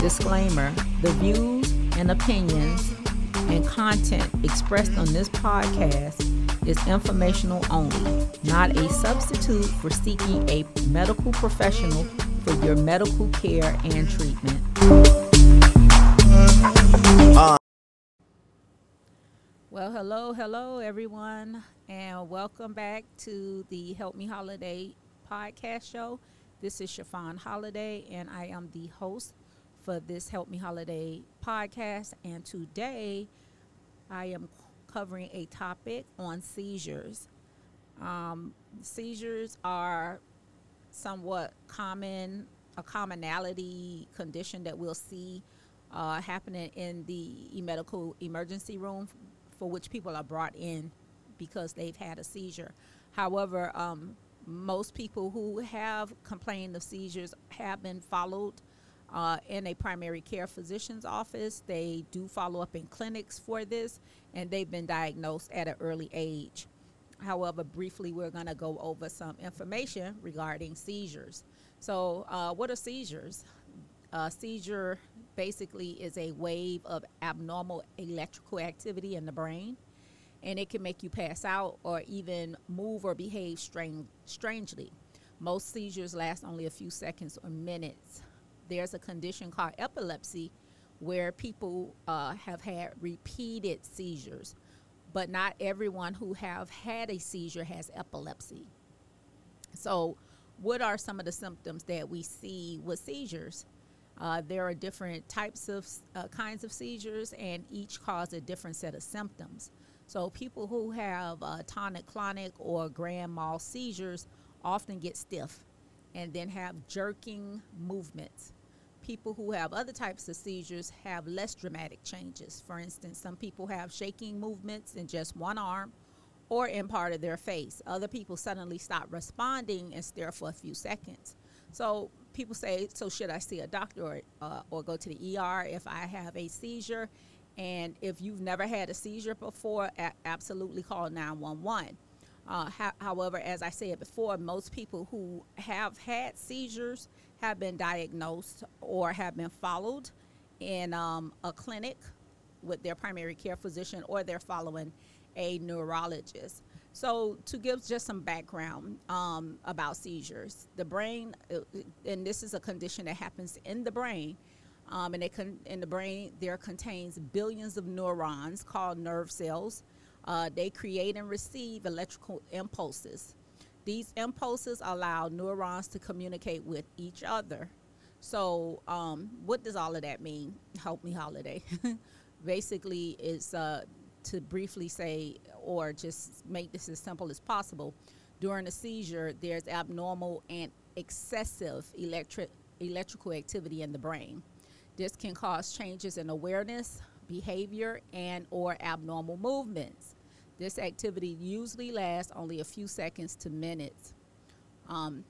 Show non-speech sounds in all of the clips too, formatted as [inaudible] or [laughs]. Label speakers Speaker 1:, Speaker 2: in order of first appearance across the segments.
Speaker 1: Disclaimer The views and opinions and content expressed on this podcast is informational only, not a substitute for seeking a medical professional for your medical care and treatment. Well, hello, hello, everyone, and welcome back to the Help Me Holiday podcast show. This is Chiffon Holiday, and I am the host for this Help Me Holiday podcast. And today I am covering a topic on seizures. Um, seizures are somewhat common, a commonality condition that we'll see uh, happening in the medical emergency room for which people are brought in because they've had a seizure. However, um, most people who have complained of seizures have been followed uh, in a primary care physician's office. They do follow up in clinics for this, and they've been diagnosed at an early age. However, briefly, we're going to go over some information regarding seizures. So, uh, what are seizures? Seizure basically is a wave of abnormal electrical activity in the brain and it can make you pass out or even move or behave strange, strangely. Most seizures last only a few seconds or minutes. There's a condition called epilepsy where people uh, have had repeated seizures, but not everyone who have had a seizure has epilepsy. So, what are some of the symptoms that we see with seizures? Uh, there are different types of uh, kinds of seizures, and each cause a different set of symptoms. So people who have uh, tonic-clonic or grand mal seizures often get stiff and then have jerking movements. People who have other types of seizures have less dramatic changes. For instance, some people have shaking movements in just one arm or in part of their face. Other people suddenly stop responding and stare for a few seconds. So people say, so should I see a doctor or, uh, or go to the ER if I have a seizure? And if you've never had a seizure before, a- absolutely call 911. Uh, ha- however, as I said before, most people who have had seizures have been diagnosed or have been followed in um, a clinic with their primary care physician or they're following a neurologist. So, to give just some background um, about seizures, the brain, uh, and this is a condition that happens in the brain, um, and con- in the brain, there contains billions of neurons called nerve cells. Uh, they create and receive electrical impulses. These impulses allow neurons to communicate with each other. So, um, what does all of that mean? Help me, holiday. [laughs] Basically, it's uh, to briefly say, or just make this as simple as possible. During a seizure, there's abnormal and excessive electric electrical activity in the brain. This can cause changes in awareness, behavior, and or abnormal movements. This activity usually lasts only a few seconds to minutes. Um,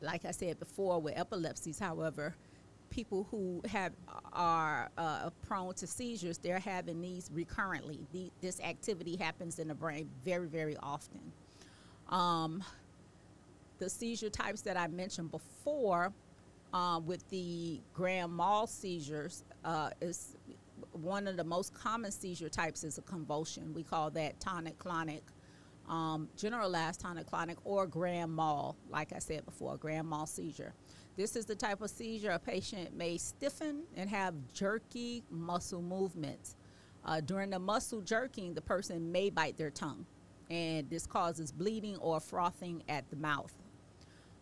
Speaker 1: like I said before, with epilepsies, however, people who have are uh, prone to seizures, they're having these recurrently. The, this activity happens in the brain very, very often. Um, the seizure types that I mentioned before uh, with the grand mal seizures uh, is one of the most common seizure types is a convulsion. We call that tonic-clonic, um, generalized tonic-clonic, or grand mal. Like I said before, grand mal seizure. This is the type of seizure a patient may stiffen and have jerky muscle movements. Uh, during the muscle jerking, the person may bite their tongue, and this causes bleeding or frothing at the mouth.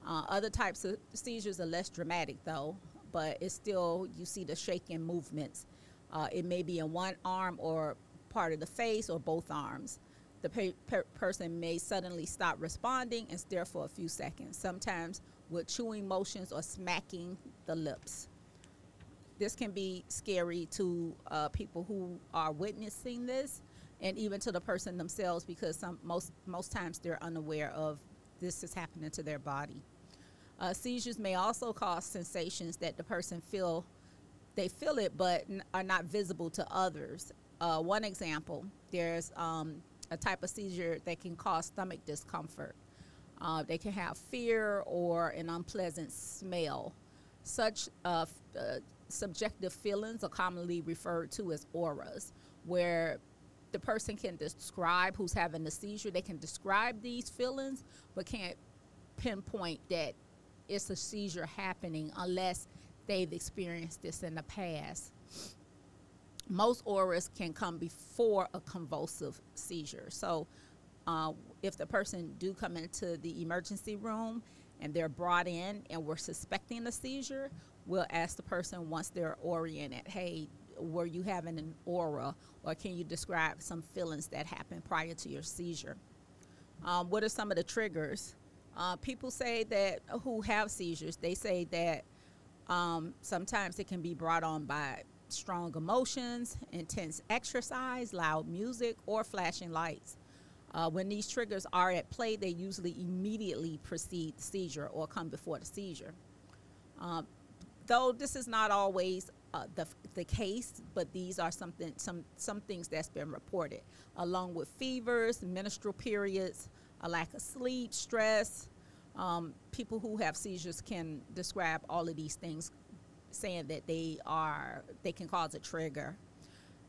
Speaker 1: Uh, other types of seizures are less dramatic, though, but it's still, you see the shaking movements. Uh, it may be in one arm or part of the face or both arms. The pe- per- person may suddenly stop responding and stare for a few seconds, sometimes with chewing motions or smacking the lips. This can be scary to uh, people who are witnessing this and even to the person themselves because some, most, most times they're unaware of this is happening to their body. Uh, seizures may also cause sensations that the person feel they feel it but are not visible to others. Uh, one example, there's um, a type of seizure that can cause stomach discomfort. Uh, they can have fear or an unpleasant smell. Such uh, f- uh, subjective feelings are commonly referred to as auras, where the person can describe who's having the seizure. They can describe these feelings, but can't pinpoint that it's a seizure happening unless they've experienced this in the past. Most auras can come before a convulsive seizure. So, uh, if the person do come into the emergency room and they're brought in and we're suspecting a seizure, we'll ask the person once they're oriented, hey, were you having an aura or can you describe some feelings that happened prior to your seizure? Um, what are some of the triggers? Uh, people say that who have seizures, they say that um, sometimes it can be brought on by strong emotions, intense exercise, loud music, or flashing lights. Uh, when these triggers are at play, they usually immediately precede the seizure or come before the seizure. Um, though this is not always uh, the, the case, but these are something some some things that's been reported, along with fevers, menstrual periods, a lack of sleep, stress. Um, people who have seizures can describe all of these things, saying that they are they can cause a trigger.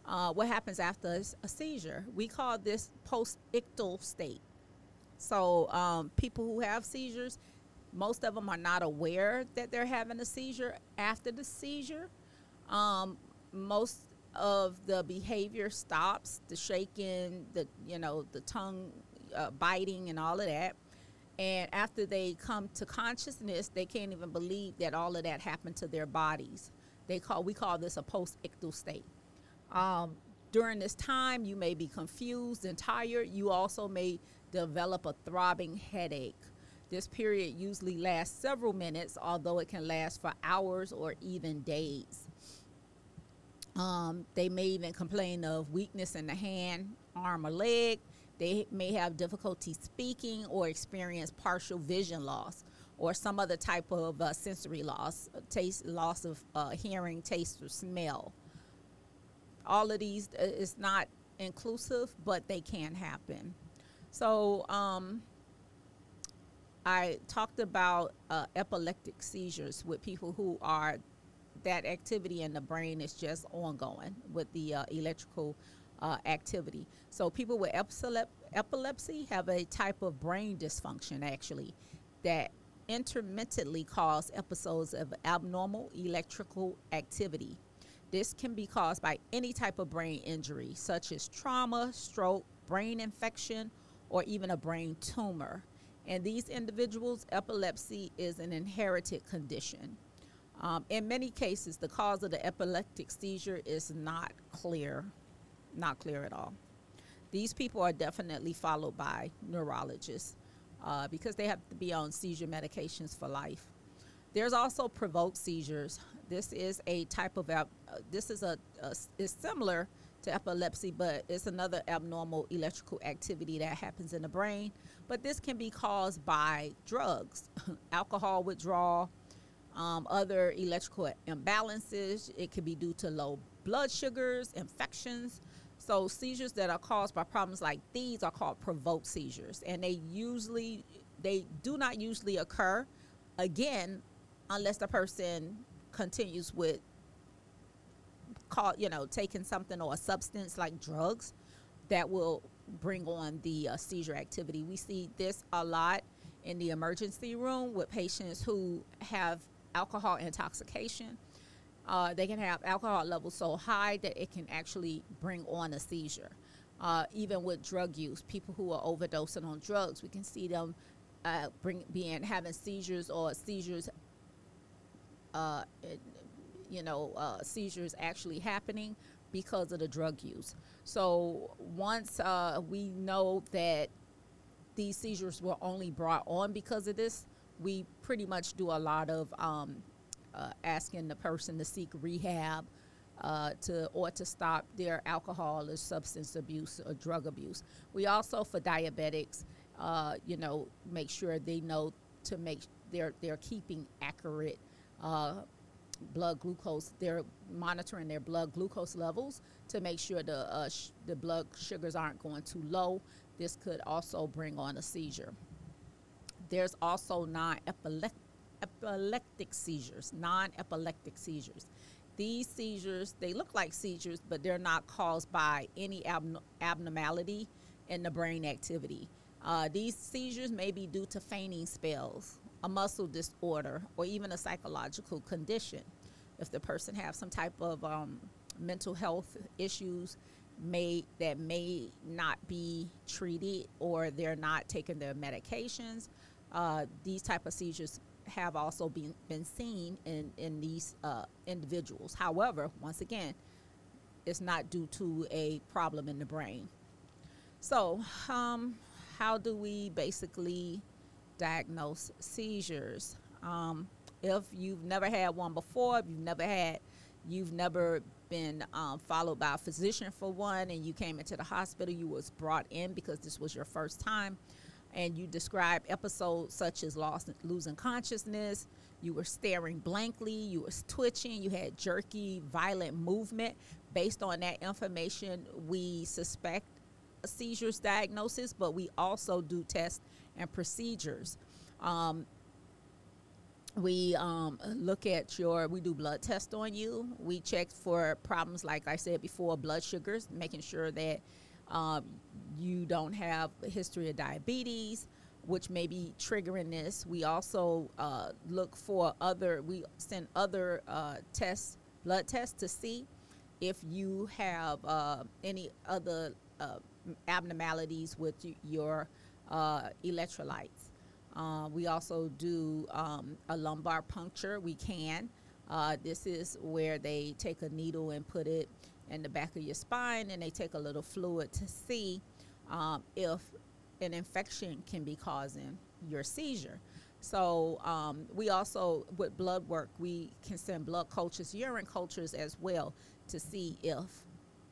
Speaker 1: Uh, what happens after a seizure? We call this post-ictal state. So um, people who have seizures, most of them are not aware that they're having a seizure after the seizure. Um, most of the behavior stops, the shaking, the you know the tongue uh, biting, and all of that. And after they come to consciousness, they can't even believe that all of that happened to their bodies. They call we call this a post-ictal state. Um, during this time, you may be confused and tired. You also may develop a throbbing headache. This period usually lasts several minutes, although it can last for hours or even days. Um, they may even complain of weakness in the hand, arm, or leg. They may have difficulty speaking or experience partial vision loss or some other type of uh, sensory loss, taste loss of uh, hearing, taste, or smell. All of these uh, is not inclusive, but they can happen. So um, I talked about uh, epileptic seizures with people who are that activity in the brain is just ongoing with the uh, electrical uh, activity. So people with epilepsy have a type of brain dysfunction actually that intermittently cause episodes of abnormal electrical activity. This can be caused by any type of brain injury, such as trauma, stroke, brain infection, or even a brain tumor. And these individuals, epilepsy is an inherited condition. Um, in many cases, the cause of the epileptic seizure is not clear, not clear at all. These people are definitely followed by neurologists uh, because they have to be on seizure medications for life. There's also provoked seizures. This is a type of uh, this is a, a is similar to epilepsy, but it's another abnormal electrical activity that happens in the brain. But this can be caused by drugs, [laughs] alcohol withdrawal, um, other electrical imbalances. It could be due to low blood sugars, infections. So seizures that are caused by problems like these are called provoked seizures, and they usually they do not usually occur again unless the person continues with call you know taking something or a substance like drugs that will bring on the uh, seizure activity. We see this a lot in the emergency room with patients who have alcohol intoxication. Uh, they can have alcohol levels so high that it can actually bring on a seizure. Uh, even with drug use, people who are overdosing on drugs, we can see them uh, bring being having seizures or seizures. Uh, you know, uh, seizures actually happening because of the drug use. So once uh, we know that these seizures were only brought on because of this, we pretty much do a lot of um, uh, asking the person to seek rehab uh, to or to stop their alcohol or substance abuse or drug abuse. We also for diabetics, uh, you know, make sure they know to make they're they're keeping accurate uh, blood glucose. They're monitoring their blood glucose levels to make sure the uh, sh- the blood sugars aren't going too low. This could also bring on a seizure. There's also non epileptic seizures, non-epileptic seizures. These seizures, they look like seizures, but they're not caused by any abno- abnormality in the brain activity. Uh, these seizures may be due to fainting spells, a muscle disorder, or even a psychological condition. If the person has some type of um, mental health issues, may that may not be treated or they're not taking their medications, uh, these type of seizures have also been, been seen in, in these uh, individuals. However, once again, it's not due to a problem in the brain. So, um, how do we basically diagnose seizures? Um, if you've never had one before, if you've never had, you've never been um, followed by a physician for one, and you came into the hospital, you was brought in because this was your first time and you describe episodes such as lost, losing consciousness, you were staring blankly, you were twitching, you had jerky, violent movement. Based on that information, we suspect a seizures diagnosis, but we also do tests and procedures. Um, we um, look at your, we do blood tests on you. We check for problems, like I said before, blood sugars, making sure that um, you don't have a history of diabetes, which may be triggering this. We also uh, look for other, we send other uh, tests, blood tests to see if you have uh, any other uh, abnormalities with your uh, electrolytes. Uh, we also do um, a lumbar puncture. We can. this is where they take a needle and put it in the back of your spine and they take a little fluid to see um, if an infection can be causing your seizure. So um, we also, with blood work, we can send blood cultures, urine cultures as well, to see if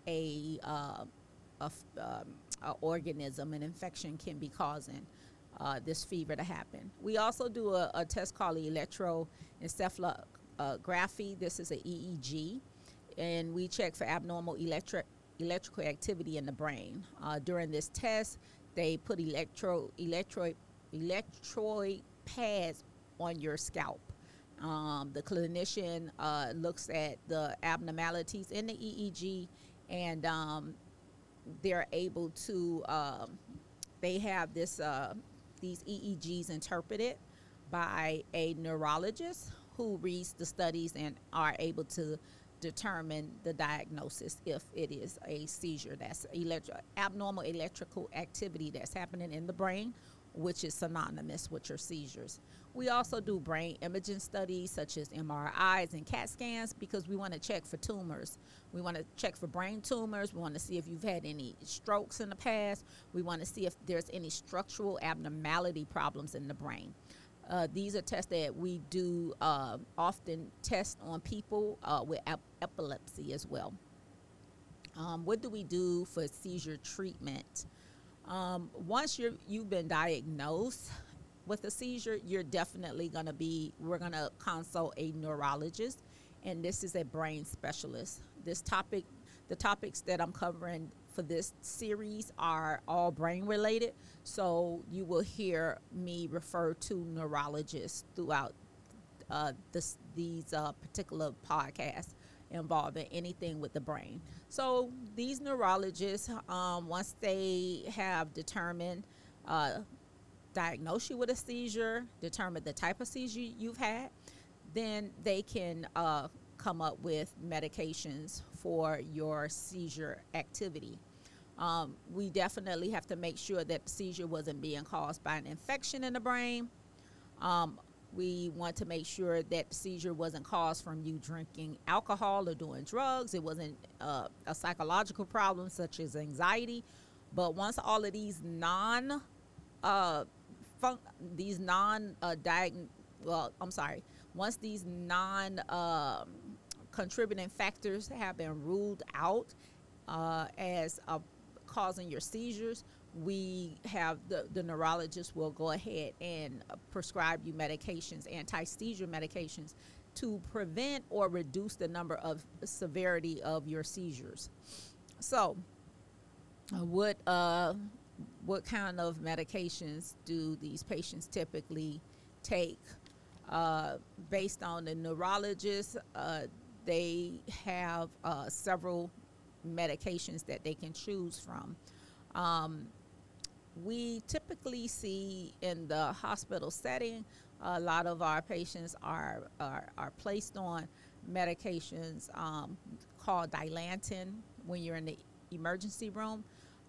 Speaker 1: a, uh, a, um, a organism, an infection, can be causing uh, this fever to happen. We also do a, a test called electroencephalography. This is an EEG and we check for abnormal electric electrical activity in the brain. Uh, during this test, they put electro electroid electroid pads on your scalp. Um, the clinician uh, looks at the abnormalities in the EEG, and um, they're able to. Um, they have this uh, these EEGs interpreted by a neurologist who reads the studies and are able to determine the diagnosis if it is a seizure that's electro- abnormal electrical activity that's happening in the brain which is synonymous with your seizures. We also do brain imaging studies such as MRIs and CAT scans because we want to check for tumors. We want to check for brain tumors. We want to see if you've had any strokes in the past. We want to see if there's any structural abnormality problems in the brain. Uh, these are tests that we do uh, often test on people uh, with epilepsy as well. Um, what do we do for seizure treatment? Um, once you're, you've been diagnosed with a seizure, you're definitely going to be, we're going to consult a neurologist, and this is a brain specialist. This topic, the topics that I'm covering for this series are all brain related. So you will hear me refer to neurologists throughout uh, this, these uh, particular podcasts involving anything with the brain. So these neurologists, um, once they have determined, uh, you with a seizure, determined the type of seizure you've had, then they can uh, come up with medications for your seizure activity. Um, we definitely have to make sure that seizure wasn't being caused by an infection in the brain. Um, we want to make sure that seizure wasn't caused from you drinking alcohol or doing drugs. It wasn't uh, a psychological problem such as anxiety. But once all of these non, uh, fun- these non uh, diag- well, I'm sorry, once these non um, contributing factors have been ruled out uh, as a causing your seizures, we have the, the neurologist will go ahead and uh, prescribe you medications, anti seizure medications, to prevent or reduce the number of severity of your seizures. So, uh, what uh, what kind of medications do these patients typically take? Uh, based on the neurologist, uh, they have uh, several medications that they can choose from. Um, we typically see in the hospital setting, a lot of our patients are, are, are placed on medications um, called Dilantin when you're in the emergency room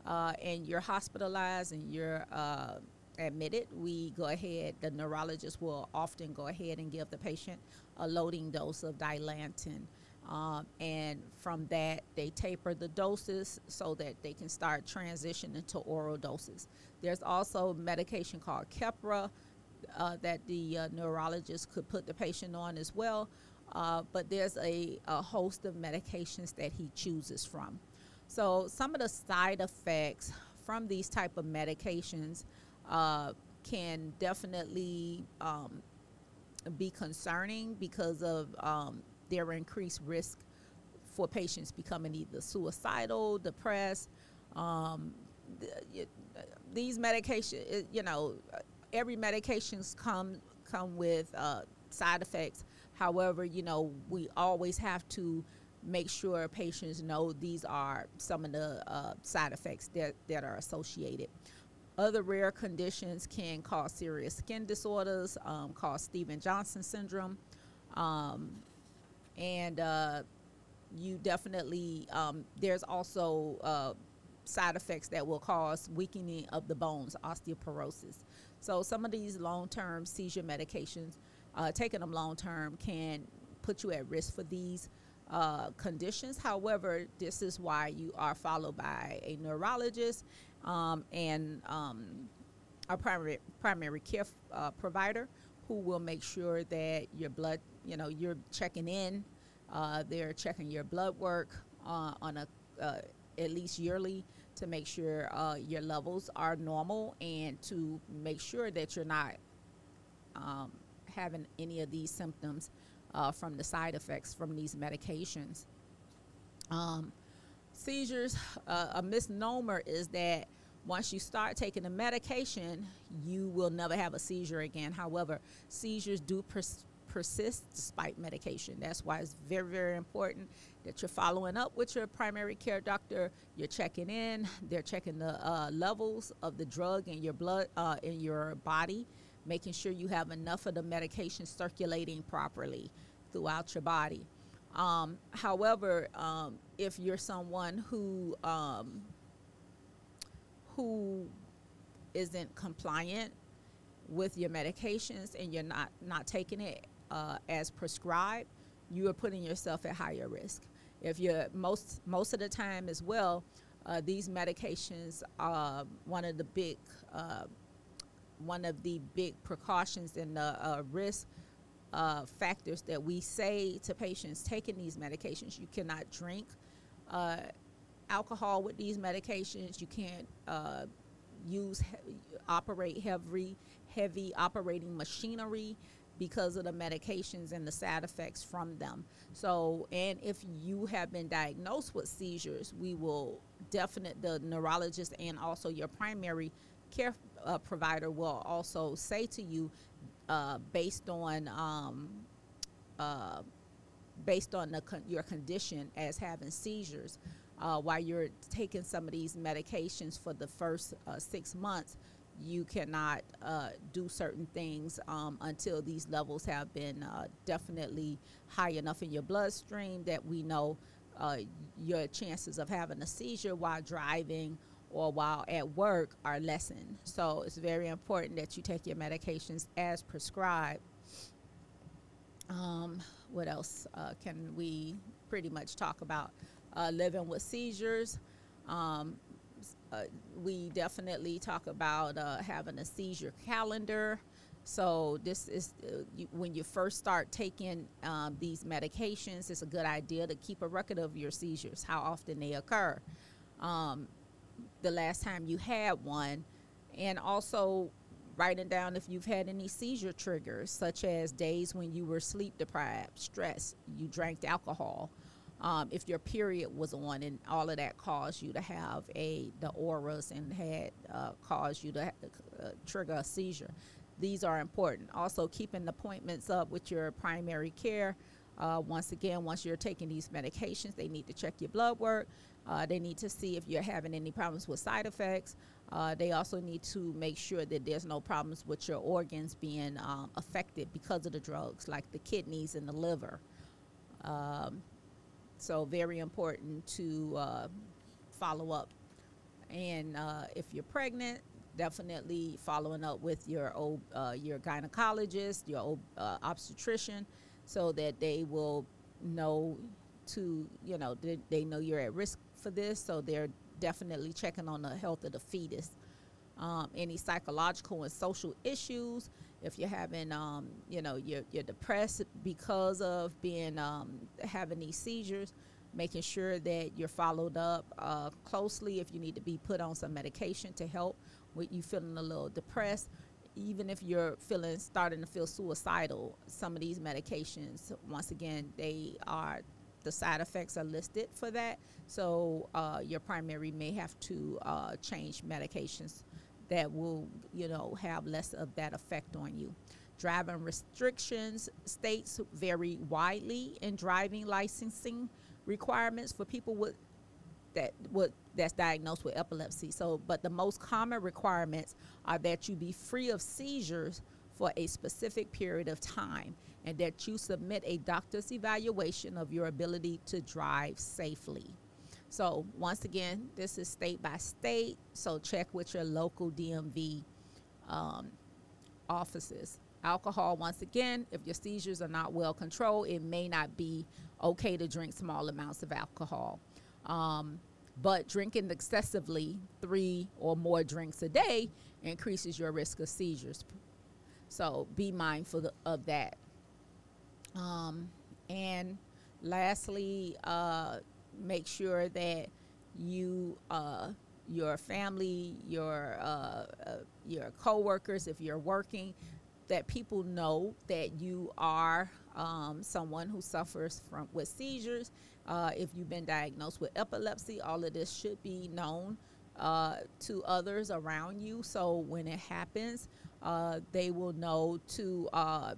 Speaker 1: uh, and you're hospitalized and you're uh, admitted, we go ahead, the neurologist will often go ahead and give the patient a loading dose of Dilantin. Um, and from that, they taper the doses so that they can start transitioning to oral doses. There's also medication called Keppra uh, that the uh, neurologist could put the patient on as well. Uh, but there's a, a host of medications that he chooses from. So some of the side effects from these type of medications uh, can definitely um, be concerning because of um, their increased risk for patients becoming either suicidal, depressed. Um, these medications, you know, every medications come come with uh, side effects. However, you know, we always have to make sure patients know these are some of the uh, side effects that, that are associated. Other rare conditions can cause serious skin disorders, um, cause Steven Johnson syndrome, um, and uh, you definitely um, there's also uh, side effects that will cause weakening of the bones, osteoporosis. So some of these long-term seizure medications, uh, taking them long-term, can put you at risk for these uh, conditions. However, this is why you are followed by a neurologist um, and um, a primary primary care uh, provider who will make sure that your blood, you know, you're checking in. Uh, they're checking your blood work uh, on a uh, at least yearly to make sure uh, your levels are normal and to make sure that you're not um, having any of these symptoms uh, from the side effects from these medications. Um, seizures, uh, a misnomer is that once you start taking the medication, you will never have a seizure again. However, seizures do pers- persist despite medication. That's why it's very, very important that you're following up with your primary care doctor. You're checking in. They're checking the uh, levels of the drug in your blood, uh, in your body, making sure you have enough of the medication circulating properly throughout your body. Um, however, um, if you're someone who um, who isn't compliant with your medications and you're not not taking it uh, as prescribed, you are putting yourself at higher risk. If you're most most of the time as well, uh, these medications are one of the big uh, one of the big precautions and the uh, risk uh, factors that we say to patients taking these medications. You cannot drink uh, alcohol with these medications. You can't uh, use he- operate heavy heavy operating machinery because of the medications and the side effects from them. So, and if you have been diagnosed with seizures, we will definite the neurologist and also your primary care uh, provider will also say to you, uh, based on um, uh, based on con- your condition as having seizures, uh, while you're taking some of these medications for the first uh, six months, you cannot uh, do certain things um, until these levels have been uh, definitely high enough in your bloodstream that we know uh, your chances of having a seizure while driving or while at work are lessened. So it's very important that you take your medications as prescribed. Um, what else uh, can we pretty much talk about? Uh, living with seizures. Um, uh, we definitely talk about uh, having a seizure calendar. So this is uh, you, when you first start taking um, these medications. It's a good idea to keep a record of your seizures, how often they occur, um, the last time you had one, and also writing down if you've had any seizure triggers, such as days when you were sleep deprived, stress, you drank alcohol um, if your period was on and all of that caused you to have a the auras and had uh, caused you to uh, trigger a seizure these are important. Also, keeping appointments up with your primary care. Uh, once again, once you're taking these medications, they need to check your blood work. Uh, they need to see if you're having any problems with side effects. Uh, they also need to make sure that there's no problems with your organs being um, affected because of the drugs, like the kidneys and the liver. Um, so, very important to uh, follow up. And uh, if you're pregnant, definitely following up with your uh, your gynecologist, your uh, obstetrician, so that they will know to you know they, they, know you're at risk for this, so they're definitely checking on the health of the fetus. Um, any psychological and social issues, if you're having um, you know you're, you're depressed because of being um, having these seizures making sure that you're followed up uh, closely if you need to be put on some medication to help with you feeling a little depressed. Even if you're feeling starting to feel suicidal some of these medications once again they are the side effects are listed for that. So uh, your primary may have to uh, change medications that will you know have less of that effect on you driving restrictions states vary widely in driving licensing requirements for people with that what that's diagnosed with epilepsy. So, but the most common requirements are that you be free of seizures for a specific period of time and that you submit a doctor's evaluation of your ability to drive safely. So, once again, this is state by state, so check with your local DMV um, offices. Alcohol, once again, if your seizures are not well controlled, it may not be okay to drink small amounts of alcohol. Um, but drinking excessively, three or more drinks a day, increases your risk of seizures. So be mindful of that. Um, and lastly, uh, make sure that you, uh, your family, your uh, uh your coworkers, if you're working, that people know that you are um, someone who suffers from with seizures. Uh, if you've been diagnosed with epilepsy, all of this should be known uh, to others around you. So when it happens, uh, they will know to, uh,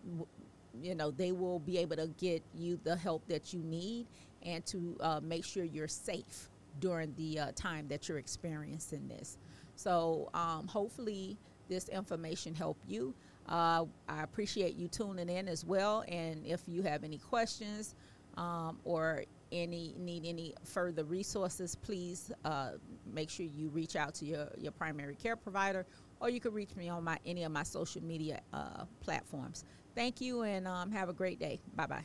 Speaker 1: you know, they will be able to get you the help that you need and to uh, make sure you're safe during the uh, time that you're experiencing this. So um, hopefully this information helped you. Uh, I appreciate you tuning in as well. And if you have any questions um, or any need any further resources, please uh, make sure you reach out to your, your primary care provider, or you can reach me on my any of my social media uh, platforms. Thank you and um, have a great day. Bye bye.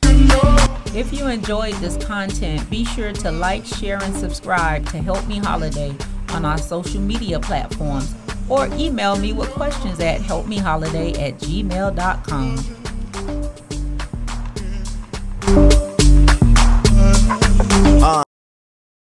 Speaker 1: If you enjoyed this content, be sure to like, share, and subscribe to Help Me Holiday on our social media platforms or email me with questions at helpmeholiday at gmail.com.